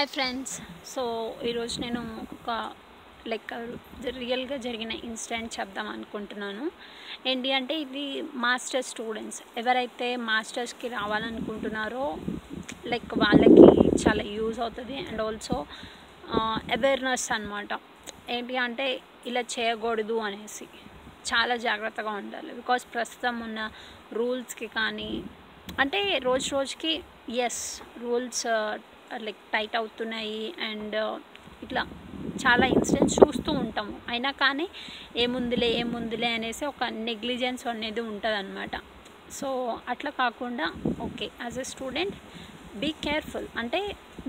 Hi friends. So ఈరోజు నేను ఒక లైక్ రియల్గా జరిగిన ఇన్సిడెంట్ చెప్దాం అనుకుంటున్నాను. ఏంటి అంటే ఇది మాస్టర్స్ స్టూడెంట్స్. ఎవరైతే మాస్టర్స్కి రావాలనుకుంటున్నారో లైక్ వాళ్ళకి చాలా యూజ్ అవుతుంది. అండ్ ఆల్సో అవేర్నెస్ అనమాట ఏంటి అంటే ఇలా చేయకూడదు అనేసి. చాలా జాగ్రత్తగా ఉండాలి. బికాస్ ప్రస్తుతం ఉన్న రూల్స్కి కానీ అంటే రోజు రోజుకి ఎస్ రూల్స్ లైక్ టైట్ అవుతున్నాయి అండ్ uh, ఇట్లా చాలా ఇన్సిడెంట్స్ చూస్తూ ఉంటాము. అయినా కానీ ఏముందిలే ఏముందిలే అనేసి ఒక నెగ్లిజెన్స్ అనేది ఉంటుందన్నమాట. సో అట్లా కాకుండా okay as a student be careful అంటే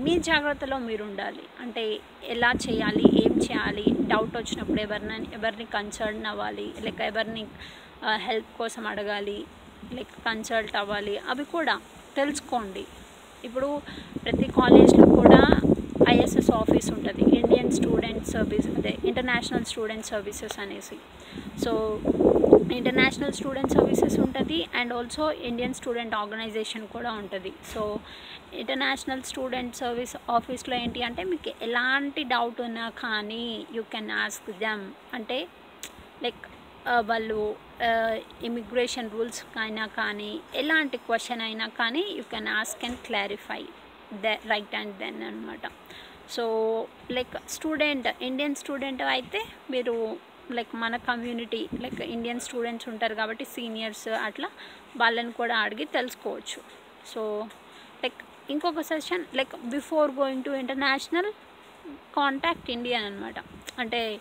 మీ జాగ్రత్తలో మీరు ఉండాలి అంటే ఎలా చేయాలి ఏం చేయాలి డౌట్ వచ్చినప్పుడు ఎవరిని ఎవరిని కన్సల్ట్ అవ్వాలి లైక్ ఎవరిని uh, హెల్ప్ కోసం అడగాలి లైక్ కన్సల్ట్ అవ్వాలి అవి కూడా తెలుసుకోండి. ఇప్పుడు ప్రతి కాలేజ్లో కూడా ఐఎస్ఎస్ ఆఫీస్ ఉంటుంది. ఇండియన్ స్టూడెంట్ సర్వీస్ అదే ఇంటర్నేషనల్ స్టూడెంట్ సర్వీసెస్ అనేసి. సో ఇంటర్నేషనల్ స్టూడెంట్ సర్వీసెస్ ఉంటుంది and also Indian student organization కూడా ఉంటుంది. సో ఇంటర్నేషనల్ స్టూడెంట్ సర్వీస్ ఆఫీస్లో ఏంటి అంటే మీకు ఎలాంటి డౌట్ ఉన్నా కానీ యూ కెన్ ఆస్క్ దెమ్. అంటే లైక్ వాళ్ళు ఇమిగ్రేషన్ రూల్స్ అయినా కానీ ఎలాంటి క్వశ్చన్ అయినా కానీ you can ask and clarify the right and then అనమాట so like student Indian student అయితే మీరు లైక్ మన కమ్యూనిటీ లైక్ ఇండియన్ స్టూడెంట్స్ ఉంటారు కాబట్టి సీనియర్స్ అట్లా వాళ్ళని కూడా అడిగి తెలుసుకోవచ్చు. సో లైక్ ఇంకొక session like before going to international contact Indian అనమాట అంటే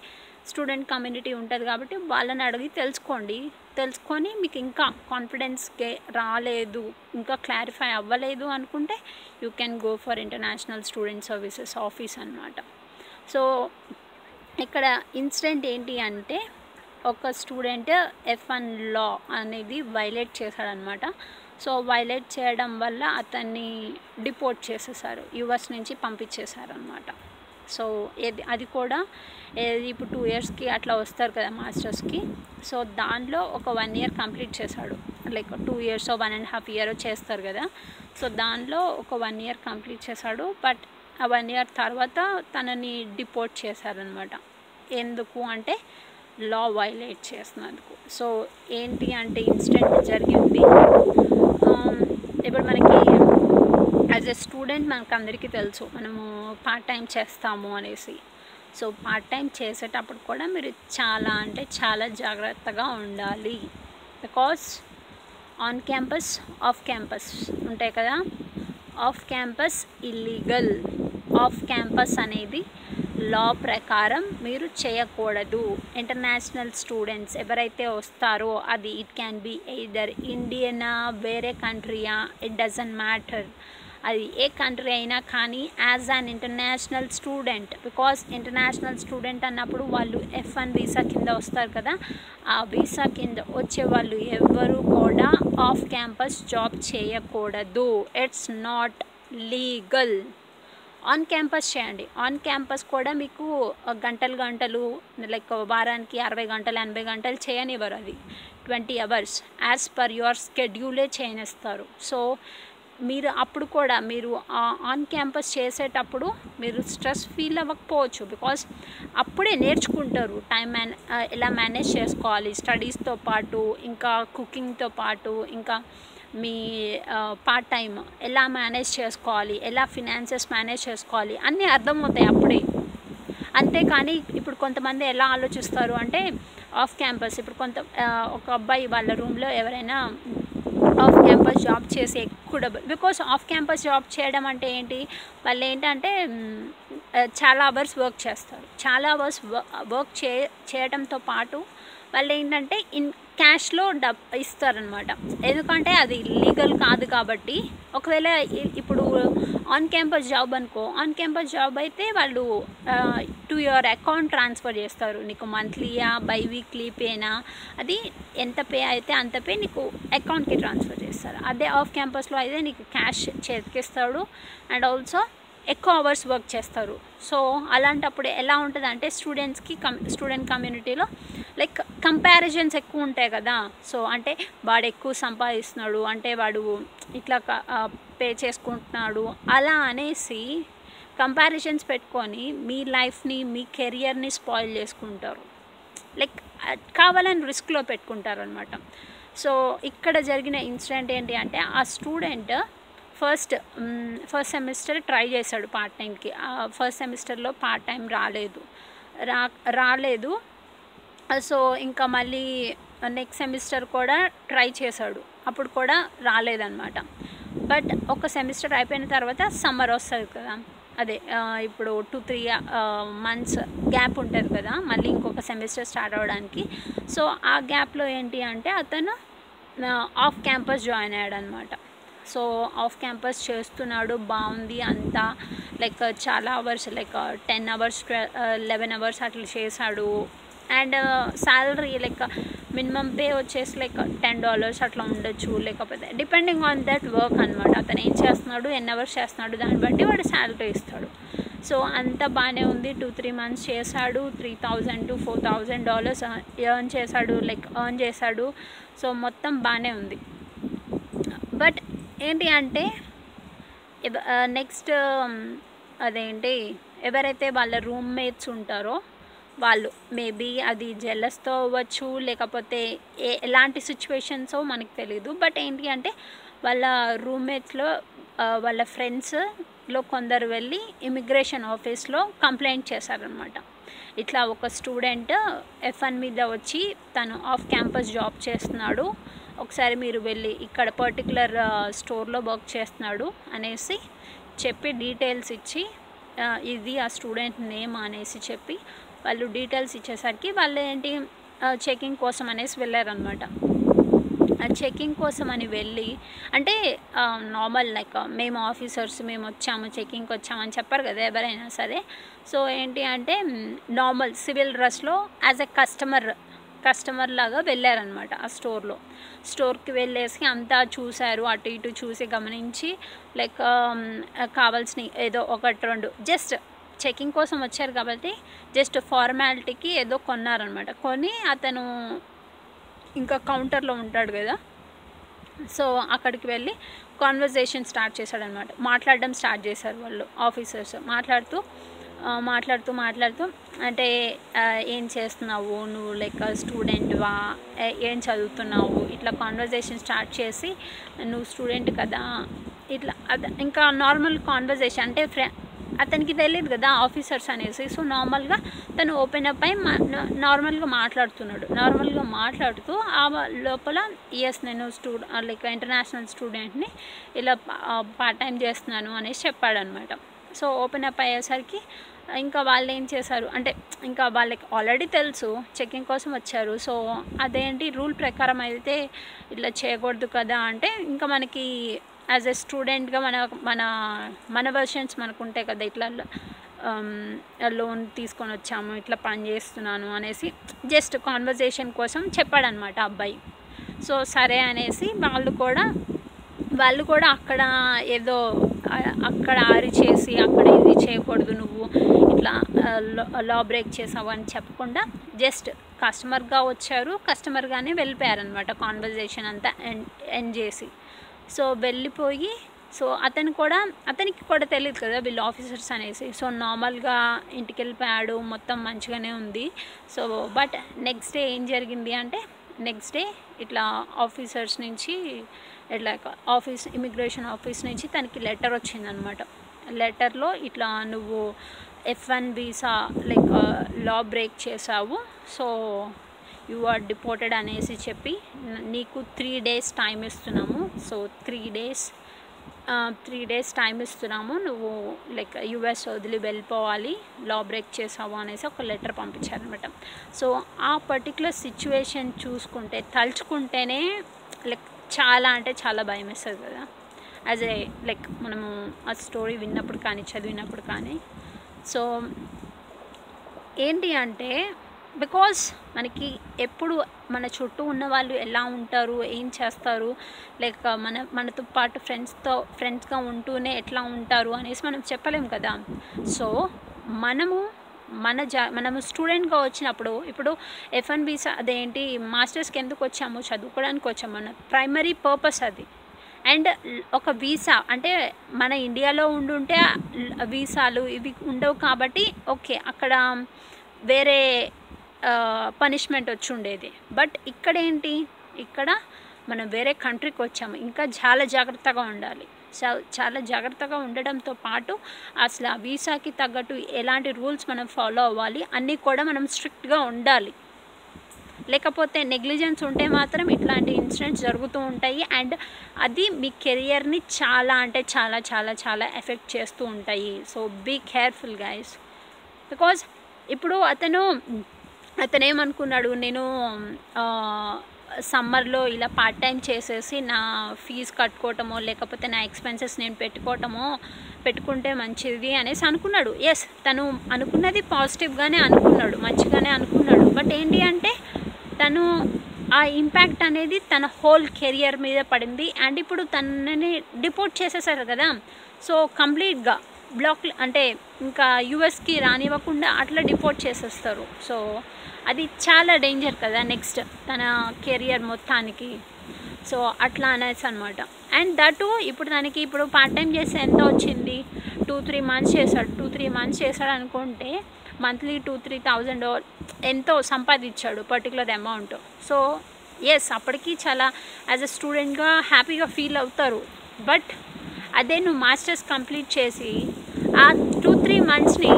స్టూడెంట్ కమ్యూనిటీ ఉంటుంది కాబట్టి వాళ్ళని అడిగి తెలుసుకోండి. తెలుసుకొని మీకు ఇంకా కాన్ఫిడెన్స్కే రాలేదు ఇంకా క్లారిఫై అవ్వలేదు అనుకుంటే you can go for international student services office అనమాట సో ఇక్కడ ఇన్సిడెంట్ ఏంటి అంటే ఒక స్టూడెంట్ ఎఫ్ వన్ లా అనేది వైలేట్ చేశాడనమాట సో వైలేట్ చేయడం వల్ల అతన్ని డిపోర్ట్ చేసేసారు యుఎస్ నుంచి పంపించేశారనమాట సో ఏది అది కూడా ఇప్పుడు టూ ఇయర్స్కి అట్లా వస్తారు కదా మాస్టర్స్కి. సో దానిలో ఒక వన్ ఇయర్ కంప్లీట్ చేశాడు. Like two years one and half year చేస్తారు కదా. సో దానిలో ఒక వన్ ఇయర్ కంప్లీట్ చేశాడు. బట్ ఆ వన్ ఇయర్ తర్వాత తనని డిపోర్ట్ చేశారనమాట ఎందుకు అంటే లా వైలేట్ చేసినందుకు. సో ఏంటి అంటే ఇన్సిడెంట్ జరిగింది. ఇప్పుడు మనకి యాజ్ ఎ స్టూడెంట్ మనకు అందరికీ తెలుసు. మనము పార్ట్ టైం చేస్తాము అనేసి. సో పార్ట్ టైం చేసేటప్పుడు కూడా మీరు చాలా అంటే చాలా జాగ్రత్తగా ఉండాలి. Because on campus off campus ఉంటాయి కదా? Off campus illegal off campus అనేది లా ప్రకారం మీరు చేయకూడదు. ఇంటర్నేషనల్ స్టూడెంట్స్ ఎవరైతే వస్తారో అది ఇట్ క్యాన్ బి ఎయిదర్ ఇండియనా వేరే కంట్రీయా ఇట్ డజంట్ మ్యాటర్ అది ఏ కంట్రీ అయినా కానీ as an international student because international student అన్నప్పుడు వాళ్ళు ఎఫ్ వన్ వీసా కింద వస్తారు కదా ఆ వీసా కింద వచ్చే వాళ్ళు ఎవ్వరూ కూడా ఆఫ్ క్యాంపస్ జాబ్ చేయకూడదు. It's not legal on campus చేయండి. ఆన్ క్యాంపస్ కూడా మీకు గంటలు గంటలు లైక్ వారానికి అరవై గంటలు ఎనభై గంటలు చేయనివ్వరు అది. Twenty hours as per your స్కెడ్యూలే చేయనిస్తారు సో మీరు అప్పుడు కూడా మీరు ఆన్ క్యాంపస్ చేసేటప్పుడు మీరు స్ట్రెస్ ఫీల్ అవ్వకపోవచ్చు బికాస్ అప్పుడే నేర్చుకుంటారు టైం మేన్ ఎలా మేనేజ్ చేసుకోవాలి స్టడీస్తో పాటు ఇంకా కుకింగ్తో పాటు ఇంకా మీ పార్ట్ టైం ఎలా మేనేజ్ చేసుకోవాలి ఎలా ఫినాన్సెస్ మేనేజ్ చేసుకోవాలి అన్నీ అర్థమవుతాయి అప్పుడే. అంతేకాని ఇప్పుడు కొంతమంది ఎలా ఆలోచిస్తారు అంటే ఆఫ్ క్యాంపస్ ఇప్పుడు కొంత ఒక అబ్బాయి వాళ్ళ రూమ్లో ఎవరైనా ఆఫ్ క్యాంపస్ జాబ్ చేసి ఎక్కువ డబ్బులు బికాస్ ఆఫ్ క్యాంపస్ జాబ్ చేయడం అంటే ఏంటి? వాళ్ళు ఏంటంటే చాలా అవర్స్ వర్క్ చేస్తారు. చాలా అవర్స్ వర్క్ చే చేయడంతో పాటు వాళ్ళు ఏంటంటే ఇన్ క్యాష్లో డబ్ ఇస్తారనమాట. ఎందుకంటే అది లీగల్ కాదు కాబట్టి. ఒకవేళ ఇప్పుడు ఆన్ క్యాంపస్ జాబ్ అనుకో ఆన్ క్యాంపస్ జాబ్ అయితే వాళ్ళు టు యువర్ అకౌంట్ ట్రాన్స్ఫర్ చేస్తారు. నీకు మంత్లీయా బై వీక్లీ పేనా అది ఎంత పే అయితే అంత పే నీకు అకౌంట్కి ట్రాన్స్ఫర్ చేస్తారు. అదే ఆఫ్ క్యాంపస్లో అయితే నీకు క్యాష్ చేతికిస్తాడు. అండ్ ఆల్సో ఎక్కువ అవర్స్ వర్క్ చేస్తారు. సో అలాంటప్పుడు ఎలా ఉంటుంది అంటే స్టూడెంట్స్కి కమ్ స్టూడెంట్ కమ్యూనిటీలో లైక్ కంపారిజన్స్ ఎక్కువ ఉంటాయి కదా. సో అంటే వాడు ఎక్కువ సంపాదిస్తున్నాడు అంటే వాడు ఇట్లా పే చేసుకుంటున్నాడు అలా అనేసి కంపారిజన్స్ పెట్టుకొని మీ లైఫ్ని మీ కెరియర్ని స్పాయిల్ చేసుకుంటారు. లైక్ కావాలని రిస్క్లో పెట్టుకుంటారు అనమాట సో ఇక్కడ జరిగిన ఇన్సిడెంట్ ఏంటి అంటే ఆ student first first semester try చేశాడు పార్ట్ టైంకి ఫస్ట్ సెమిస్టర్లో పార్ట్ టైం రాలేదు. రా రాలేదు. సో ఇంకా మళ్ళీ నెక్స్ట్ సెమిస్టర్ కూడా ట్రై చేశాడు. అప్పుడు కూడా రాలేదన్నమాట. బట్ ఒక సెమిస్టర్ అయిపోయిన తర్వాత సమ్మర్ వస్తుంది కదా. అదే ఇప్పుడు టూ త్రీ మంత్స్ గ్యాప్ ఉంటుంది కదా. మళ్ళీ ఇంకొక సెమిస్టర్ స్టార్ట్ అవ్వడానికి. సో ఆ గ్యాప్లో ఏంటి అంటే అతను ఆఫ్ క్యాంపస్ జాయిన్ అయ్యాడు అనమాట సో ఆఫ్ క్యాంపస్ చేస్తున్నాడు బాగుంది అంతా. లైక్ చాలా hours like ten hours eleven hours అట్లా చేశాడు. And salary like minimum pay వచ్చేసి లైక్ టెన్ డాలర్స్ అట్లా ఉండొచ్చు. లేకపోతే డిపెండింగ్ ఆన్ దట్ వర్క్ అనమాట అతను ఏం చేస్తున్నాడు ఎన్ని అవర్స్ చేస్తున్నాడు దాన్ని బట్టి వాడు శాలరీ ఇస్తాడు. సో అంత బాగానే ఉంది. టూ త్రీ మంత్స్ చేశాడు. Three thousand to four thousand dollars earn చేశాడు లైక్ ఎర్న్ చేశాడు. సో మొత్తం బాగానే ఉంది. బట్ ఏంటి అంటే నెక్స్ట్ అదేంటి ఎవరైతే వాళ్ళ రూమ్మేట్స్ ఉంటారో వాళ్ళు మేబీ అది జెల్లస్తో అవ్వచ్చు లేకపోతే ఏ ఎలాంటి సిచ్యువేషన్సో మనకు తెలియదు బట్ ఏంటి అంటే వాళ్ళ రూమ్మేట్స్లో వాళ్ళ ఫ్రెండ్స్లో కొందరు వెళ్ళి ఇమిగ్రేషన్ ఆఫీస్లో కంప్లైంట్ చేశారనమాట ఇట్లా ఒక స్టూడెంట్ ఎఫ్ వన్ మీద వచ్చి తను ఆఫ్ క్యాంపస్ జాబ్ చేస్తున్నాడు. ఒకసారి మీరు వెళ్ళి ఇక్కడ పర్టికులర్ స్టోర్లో వర్క్ చేస్తున్నాడు అనేసి చెప్పి డీటెయిల్స్ ఇచ్చి ఇది ఆ స్టూడెంట్ నేమ్ అనేసి చెప్పి వాళ్ళు డీటెయిల్స్ ఇచ్చేసరికి వాళ్ళు ఏంటి చెకింగ్ కోసం అనేసి వెళ్ళారనమాట ఆ చెకింగ్ కోసం అని వెళ్ళి అంటే నార్మల్ లైక్ మేము ఆఫీసర్స్ మేము వచ్చాము చెకింగ్కి వచ్చామని చెప్పారు కదా ఎవరైనా సరే. సో ఏంటి అంటే నార్మల్ సివిల్ డ్రెస్లో యాజ్ ఎ కస్టమర్ కస్టమర్ లాగా వెళ్ళారనమాట ఆ స్టోర్లో. స్టోర్కి వెళ్ళేసి అంతా చూశారు అటు ఇటు చూసి గమనించి లైక్ కావాల్సిన ఏదో ఒకటి రెండు జస్ట్ చెకింగ్ కోసం వచ్చారు కాబట్టి జస్ట్ ఫార్మాలిటీకి ఏదో కొన్నారనమాట కొని అతను ఇంకా కౌంటర్లో ఉంటాడు కదా సో అక్కడికి వెళ్ళి కాన్వర్జేషన్ స్టార్ట్ చేశాడనమాట మాట్లాడడం స్టార్ట్ చేశారు వాళ్ళు ఆఫీసర్స్ మాట్లాడుతూ మాట్లాడుతూ మాట్లాడుతూ అంటే ఏం చేస్తున్నావు? నువ్వు లైక్ స్టూడెంట్వా? ఏం చదువుతున్నావు? ఇట్లా కాన్వర్జేషన్ స్టార్ట్ చేసి నువ్వు స్టూడెంట్ కదా? ఇట్లా అద ఇంకా నార్మల్ కాన్వర్జేషన్ అంటే ఫ్రె అతనికి తెలియదు కదా ఆఫీసర్స్ అనేసి. సో నార్మల్గా తను ఓపెన్ అప్ అయి మా నార్మల్గా మాట్లాడుతున్నాడు. నార్మల్గా మాట్లాడుతూ ఆ లోపల ఎస్ నేను స్టూ లైక్ ఇంటర్నేషనల్ స్టూడెంట్ని ఇలా పార్ట్ టైం చేస్తున్నాను అనేసి చెప్పాడనమాట. సో ఓపెన్ అప్ అయ్యేసరికి ఇంకా వాళ్ళు ఏం చేశారు? అంటే ఇంకా వాళ్ళకి ఆల్రెడీ తెలుసు చెకింగ్ కోసం వచ్చారు. సో అదేంటి రూల్ ప్రకారం అయితే ఇట్లా చేయకూడదు కదా అంటే ఇంకా మనకి యాజ్ ఎ స్టూడెంట్గా మన మన మన వర్షన్స్ మనకు ఉంటాయి కదా ఇట్లా um, లోన్ తీసుకొని వచ్చాము ఇట్లా పని చేస్తున్నాను అనేసి జస్ట్ కాన్వర్జేషన్ కోసం చెప్పాడనమాట అబ్బాయి. సో సరే అనేసి వాళ్ళు కూడా వాళ్ళు కూడా అక్కడ ఏదో అక్కడ ఆరి చేసి అక్కడ ఇది చేయకూడదు నువ్వు ఇట్లా లా బ్రేక్ చేసావు అని చెప్పకుండా జస్ట్ కస్టమర్గా వచ్చారు కస్టమర్గానే వెళ్ళిపోయారనమాట కాన్వర్జేషన్ అంతా ఎండ్ ఎండ్ చేసి. సో వెళ్ళిపోయి సో అతను కూడా అతనికి కూడా తెలియదు కదా వీళ్ళు ఆఫీసర్స్ అనేసి. సో నార్మల్గా ఇంటికి వెళ్ళిపోయాడు మొత్తం మంచిగానే ఉంది. సో బట్ నెక్స్ట్ డే ఏం జరిగింది అంటే నెక్స్ట్ డే ఇట్లా ఆఫీసర్స్ నుంచి ఇట్లా ఆఫీస్ ఇమిగ్రేషన్ ఆఫీస్ నుంచి తనకి లెటర్ వచ్చిందనమాట లెటర్లో ఇట్లా నువ్వు F one visa like law break చేసావు సో యు ఆర్ డిపోర్టెడ్ అనేసి చెప్పి నీకు త్రీ డేస్ టైం ఇస్తున్నాము. So three days three days time ఇస్తున్నాము. నువ్వు లైక్ యుఎస్ వదిలి వెళ్ళిపోవాలి లా బ్రేక్ చేసావు అనేసి ఒక లెటర్ పంపించారనమాట సో ఆ పర్టికులర్ సిచ్యువేషన్ చూసుకుంటే తలుచుకుంటేనే లైక్ చాలా అంటే చాలా భయం వేస్తుంది కదా. యాజ్ ఏ లైక్ మనము ఆ స్టోరీ విన్నప్పుడు కానీ చదివినప్పుడు కానీ. సో ఏంటి అంటే బికాస్ మనకి ఎప్పుడు మన చుట్టూ ఉన్న వాళ్ళు ఎలా ఉంటారు ఏం చేస్తారు లైక్ మన మనతో పాటు ఫ్రెండ్స్తో ఫ్రెండ్స్గా ఉంటూనే ఎట్లా ఉంటారు అనేసి మనం చెప్పలేం కదా. సో మనము మన జా మనము స్టూడెంట్గా వచ్చినప్పుడు ఇప్పుడు ఎఫ్ వన్ అదేంటి మాస్టర్స్కి ఎందుకు వచ్చాము? చదువుకోవడానికి వచ్చాము మన ప్రైమరీ పర్పస్ అది. అండ్ ఒక వీసా అంటే మన ఇండియాలో ఉండుంటే వీసాలు ఇవి ఉండవు కాబట్టి ఓకే అక్కడ వేరే పనిష్మెంట్ వచ్చి ఉండేది బట్ ఇక్కడ ఏంటి? ఇక్కడ మనం వేరే కంట్రీకి వచ్చాము. ఇంకా చాలా జాగ్రత్తగా ఉండాలి. చాలా జాగ్రత్తగా ఉండడంతో పాటు అసలు ఆ వీసాకి తగ్గట్టు ఎలాంటి రూల్స్ మనం ఫాలో అవ్వాలి అన్నీ కూడా మనం స్ట్రిక్ట్గా ఉండాలి. లేకపోతే నెగ్లిజెన్స్ ఉంటే మాత్రం ఇట్లాంటి ఇన్సిడెంట్స్ జరుగుతూ ఉంటాయి అండ్ అది మీ కెరియర్ని చాలా అంటే చాలా చాలా చాలా ఎఫెక్ట్ చేస్తూ ఉంటాయి. So be careful guys. Because ఇప్పుడు అతను అతను ఏమనుకున్నాడు నేను సమ్మర్లో ఇలా పార్ట్ టైం చేసేసి నా ఫీజు కట్టుకోవటమో లేకపోతే నా ఎక్స్పెన్సెస్ నేను పెట్టుకోవటమో పెట్టుకుంటే మంచిది అనేసి అనుకున్నాడు. ఎస్ తను అనుకున్నది పాజిటివ్గానే అనుకున్నాడు మంచిగానే అనుకున్నాడు. బట్ ఏంటి అంటే తను ఆ ఇంపాక్ట్ అనేది తన హోల్ కెరియర్ మీద పడింది. అండ్ ఇప్పుడు తనని డిపోర్ట్ చేసేసారు కదా. సో కంప్లీట్గా బ్లాక్ అంటే ఇంకా యుఎస్కి రానివ్వకుండా అట్లా డిపోర్ట్ చేసేస్తారు. సో అది చాలా డేంజర్ కదా నెక్స్ట్ తన కెరియర్ మొత్తానికి. సో అట్లా అనేసి అనమాట అండ్ దట్ ఇప్పుడు దానికి ఇప్పుడు పార్ట్ టైం చేస్తే ఎంత వచ్చింది? టూ త్రీ మంత్స్ చేశాడు. టూ త్రీ మంత్స్ చేశాడు అనుకుంటే మంత్లీ టూ త్రీ థౌజండ్ ఎంతో సంపాదించాడు పర్టికులర్ అమౌంట్ సో ఎస్ అప్పటికి చాలా యాజ్ అ స్టూడెంట్గా హ్యాపీగా ఫీల్ అవుతారు. బట్ అదే నువ్వు మాస్టర్స్ కంప్లీట్ చేసి ఆ టూ త్రీ మంత్స్ని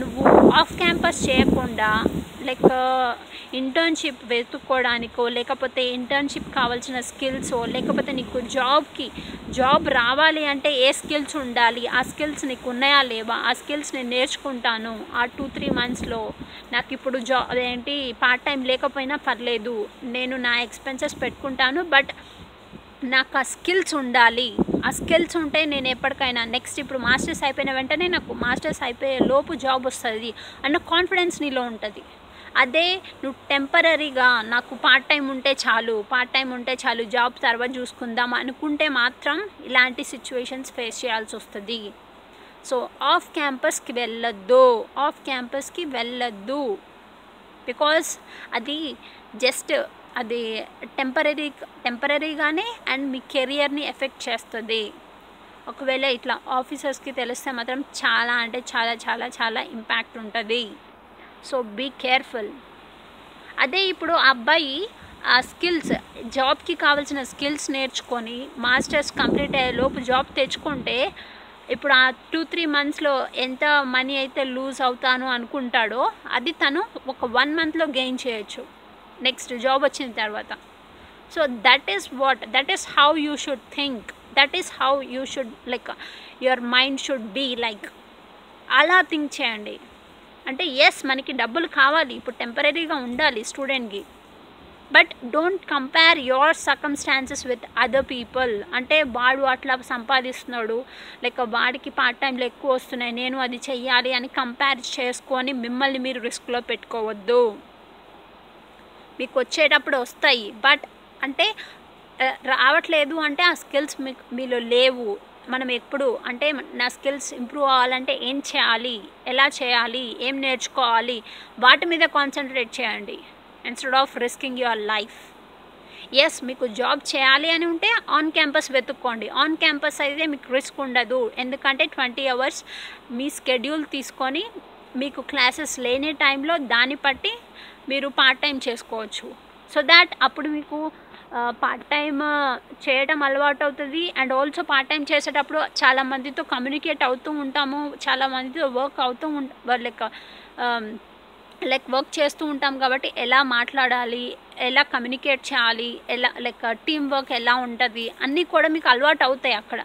నువ్వు ఆఫ్ క్యాంపస్ చేయకుండా లైక్ ఇంటర్న్షిప్ uh, వెతుక్కోవడానికో లేకపోతే ఇంటర్న్షిప్ కావాల్సిన స్కిల్సో లేకపోతే నీకు జాబ్కి జాబ్ రావాలి అంటే ఏ స్కిల్స్ ఉండాలి? ఆ స్కిల్స్ నీకు ఉన్నాయా లేవా? ఆ స్కిల్స్ నేను నేర్చుకుంటాను. ఆ టూ త్రీ మంత్స్లో నాకు ఇప్పుడు జా అదేంటి పార్ట్ టైం లేకపోయినా పర్లేదు. నేను నా ఎక్స్పెన్సెస్ పెట్టుకుంటాను బట్ నాకు ఆ స్కిల్స్ ఉండాలి. ఆ స్కిల్స్ ఉంటే నేను ఎప్పటికైనా నెక్స్ట్ ఇప్పుడు మాస్టర్స్ అయిపోయిన వెంటనే నాకు మాస్టర్స్ అయిపోయే లోపు జాబ్ వస్తుంది. అన్న కాన్ఫిడెన్స్ నీలో ఉంటుంది. అదే నువ్వు టెంపరీగా నాకు పార్ట్ టైం ఉంటే చాలు పార్ట్ టైం ఉంటే చాలు జాబ్ తర్వాత చూసుకుందాం అనుకుంటే మాత్రం ఇలాంటి సిచ్యువేషన్స్ ఫేస్ చేయాల్సి వస్తుంది. సో ఆఫ్ క్యాంపస్కి వెళ్ళొద్దు ఆఫ్ క్యాంపస్కి వెళ్ళొద్దు. బికాస్ అది జస్ట్ అది టెంపరీ టెంపరీగానే అండ్ మీ కెరియర్ని ఎఫెక్ట్ చేస్తుంది. ఒకవేళ ఇట్లా ఆఫీసర్స్కి తెలిస్తే మాత్రం చాలా అంటే చాలా చాలా చాలా ఇంపాక్ట్ ఉంటుంది. సో బీ కేర్ఫుల్ అదే ఇప్పుడు ఆ అబ్బాయి ఆ స్కిల్స్ జాబ్కి కావాల్సిన స్కిల్స్ నేర్చుకొని మాస్టర్స్ కంప్లీట్ అయ్యే లోపు జాబ్ తెచ్చుకుంటే ఇప్పుడు ఆ టూ త్రీ మంత్స్లో ఎంత మనీ అయితే లూజ్ అవుతాను అనుకుంటాడో అది తను ఒక వన్ మంత్లో గెయిన్ చేయొచ్చు. నెక్స్ట్ జాబ్ వచ్చిన తర్వాత. So that is what that is how you should think that is how you should like your mind should be like అలా థింక్ చేయండి. అంటే ఎస్ మనకి డబ్బులు కావాలి ఇప్పుడు టెంపరీగా ఉండాలి స్టూడెంట్కి but don't compare your circumstances with other people అంటే వాడు అట్లా సంపాదిస్తున్నాడు లైక్ వాడికి పార్ట్ టైంలో ఎక్కువ వస్తున్నాయి నేను అది చెయ్యాలి అని కంపేర్ చేసుకొని మిమ్మల్ని మీరు రిస్క్లో పెట్టుకోవద్దు. మీకు వచ్చేటప్పుడు వస్తాయి బట్ అంటే రావట్లేదు అంటే ఆ స్కిల్స్ మీకు మీలో లేవు. మనం ఎప్పుడు అంటే నా స్కిల్స్ ఇంప్రూవ్ అవ్వాలంటే ఏం చేయాలి ఎలా చేయాలి ఏం నేర్చుకోవాలి వాటి మీద కాన్సన్ట్రేట్ చేయండి. Instead of risking your life yes మీకు జాబ్ చేయాలి అని ఉంటే ఆన్ క్యాంపస్ వెతుక్కోండి. ఆన్ క్యాంపస్ అయితే మీకు రిస్క్ ఉండదు. ఎందుకంటే ట్వంటీ అవర్స్ మీ స్కెడ్యూల్ తీసుకొని మీకు క్లాసెస్ లేని టైంలో దాన్ని బట్టి మీరు పార్ట్ టైం చేసుకోవచ్చు. సో దాట్ అప్పుడు మీకు పార్ట్ టైం చేయడం అలవాటు అవుతుంది. అండ్ ఆల్సో పార్ట్ టైం చేసేటప్పుడు చాలా మందితో కమ్యూనికేట్ అవుతూ ఉంటాము. చాలా మందితో వర్క్ అవుతూ ఉంటా లైక్ లైక్ వర్క్ చేస్తూ ఉంటాం కాబట్టి ఎలా మాట్లాడాలి ఎలా కమ్యూనికేట్ చేయాలి ఎలా లైక్ టీం వర్క్ ఎలా ఉంటుంది అన్నీ కూడా మీకు అలవాటు అవుతాయి అక్కడ.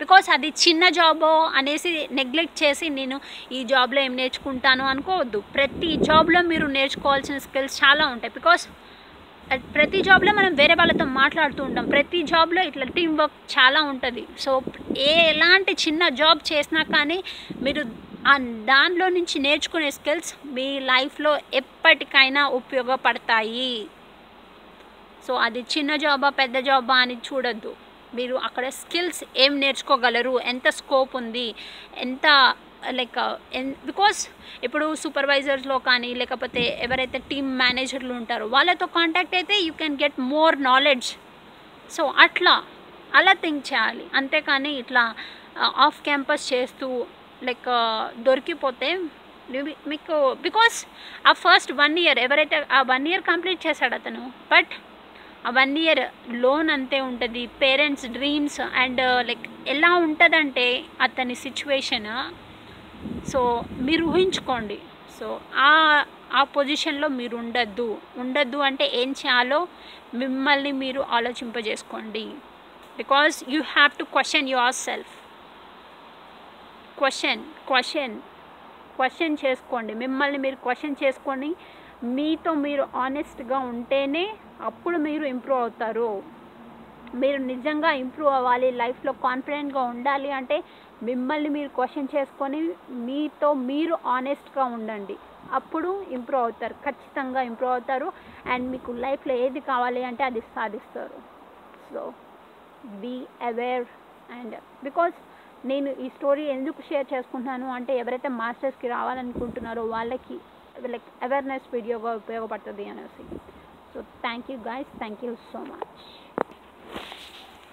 బికాస్ అది చిన్న జాబో అనేసి నెగ్లెక్ట్ చేసి నేను ఈ జాబ్లో ఏం నేర్చుకుంటాను అనుకోవద్దు. ప్రతి జాబ్లో మీరు నేర్చుకోవాల్సిన స్కిల్స్ చాలా ఉంటాయి. బికాస్ ప్రతి జాబ్లో మనం వేరే వాళ్ళతో మాట్లాడుతూ ఉంటాం. ప్రతి జాబ్లో ఇట్లా టీం వర్క్ చాలా ఉంటుంది. సో ఏ ఎలాంటి చిన్న జాబ్ చేసినా కానీ మీరు ఆ దానిలో నుంచి నేర్చుకునే స్కిల్స్ మీ లైఫ్లో ఎప్పటికైనా ఉపయోగపడతాయి. సో అది చిన్న జాబా పెద్ద జాబా అని చూడొద్దు. మీరు అక్కడ స్కిల్స్ ఏం నేర్చుకోగలరు? ఎంత స్కోప్ ఉంది? ఎంత లైక్ ఎన్ బికాస్ ఇప్పుడు సూపర్వైజర్స్లో కానీ లేకపోతే ఎవరైతే టీమ్ మేనేజర్లు ఉంటారో వాళ్ళతో కాంటాక్ట్ అయితే you can get more knowledge. So అట్లా అలా థింక్ చేయాలి. అంతేకాని ఇట్లా ఆఫ్ క్యాంపస్ చేస్తూ లైక్ దొరికిపోతే మీకు బికాస్ ఆ ఫస్ట్ వన్ ఇయర్ ఎవరైతే ఆ వన్ ఇయర్ కంప్లీట్ చేశాడు అతను బట్ ఆ వన్ ఇయర్ లోన్ అంతే ఉంటుంది పేరెంట్స్ డ్రీమ్స్ అండ్ లైక్ ఎలా ఉంటుందంటే అతని సిచ్యువేషన్ సో మీరు ఊహించుకోండి. సో ఆ ఆ పొజిషన్లో మీరు ఉండద్దు ఉండద్దు అంటే ఏం చేయాలో మిమ్మల్ని మీరు ఆలోచింపజేసుకోండి. Because you have to question yourself. Question question question చేసుకోండి. మిమ్మల్ని మీరు క్వశ్చన్ చేసుకొని మీతో మీరు ఆనెస్ట్గా ఉంటేనే అప్పుడు మీరు ఇంప్రూవ్ అవుతారు. మీరు నిజంగా ఇంప్రూవ్ అవ్వాలి లైఫ్లో కాన్ఫిడెంట్గా ఉండాలి అంటే మిమ్మల్ని మీరు క్వశ్చన్ చేసుకొని మీతో మీరు ఆనెస్ట్గా ఉండండి. అప్పుడు ఇంప్రూవ్ అవుతారు ఖచ్చితంగా ఇంప్రూవ్ అవుతారు అండ్ మీకు లైఫ్లో ఏది కావాలి అంటే అది సాధిస్తారు. So be aware and because నేను ఈ స్టోరీ ఎందుకు షేర్ చేసుకుంటున్నాను అంటే ఎవరైతే మాస్టర్స్కి రావాలనుకుంటున్నారో వాళ్ళకి లైక్ అవేర్నెస్ వీడియోగా ఉపయోగపడుతుంది అనేసి. So thank you guys thank you so much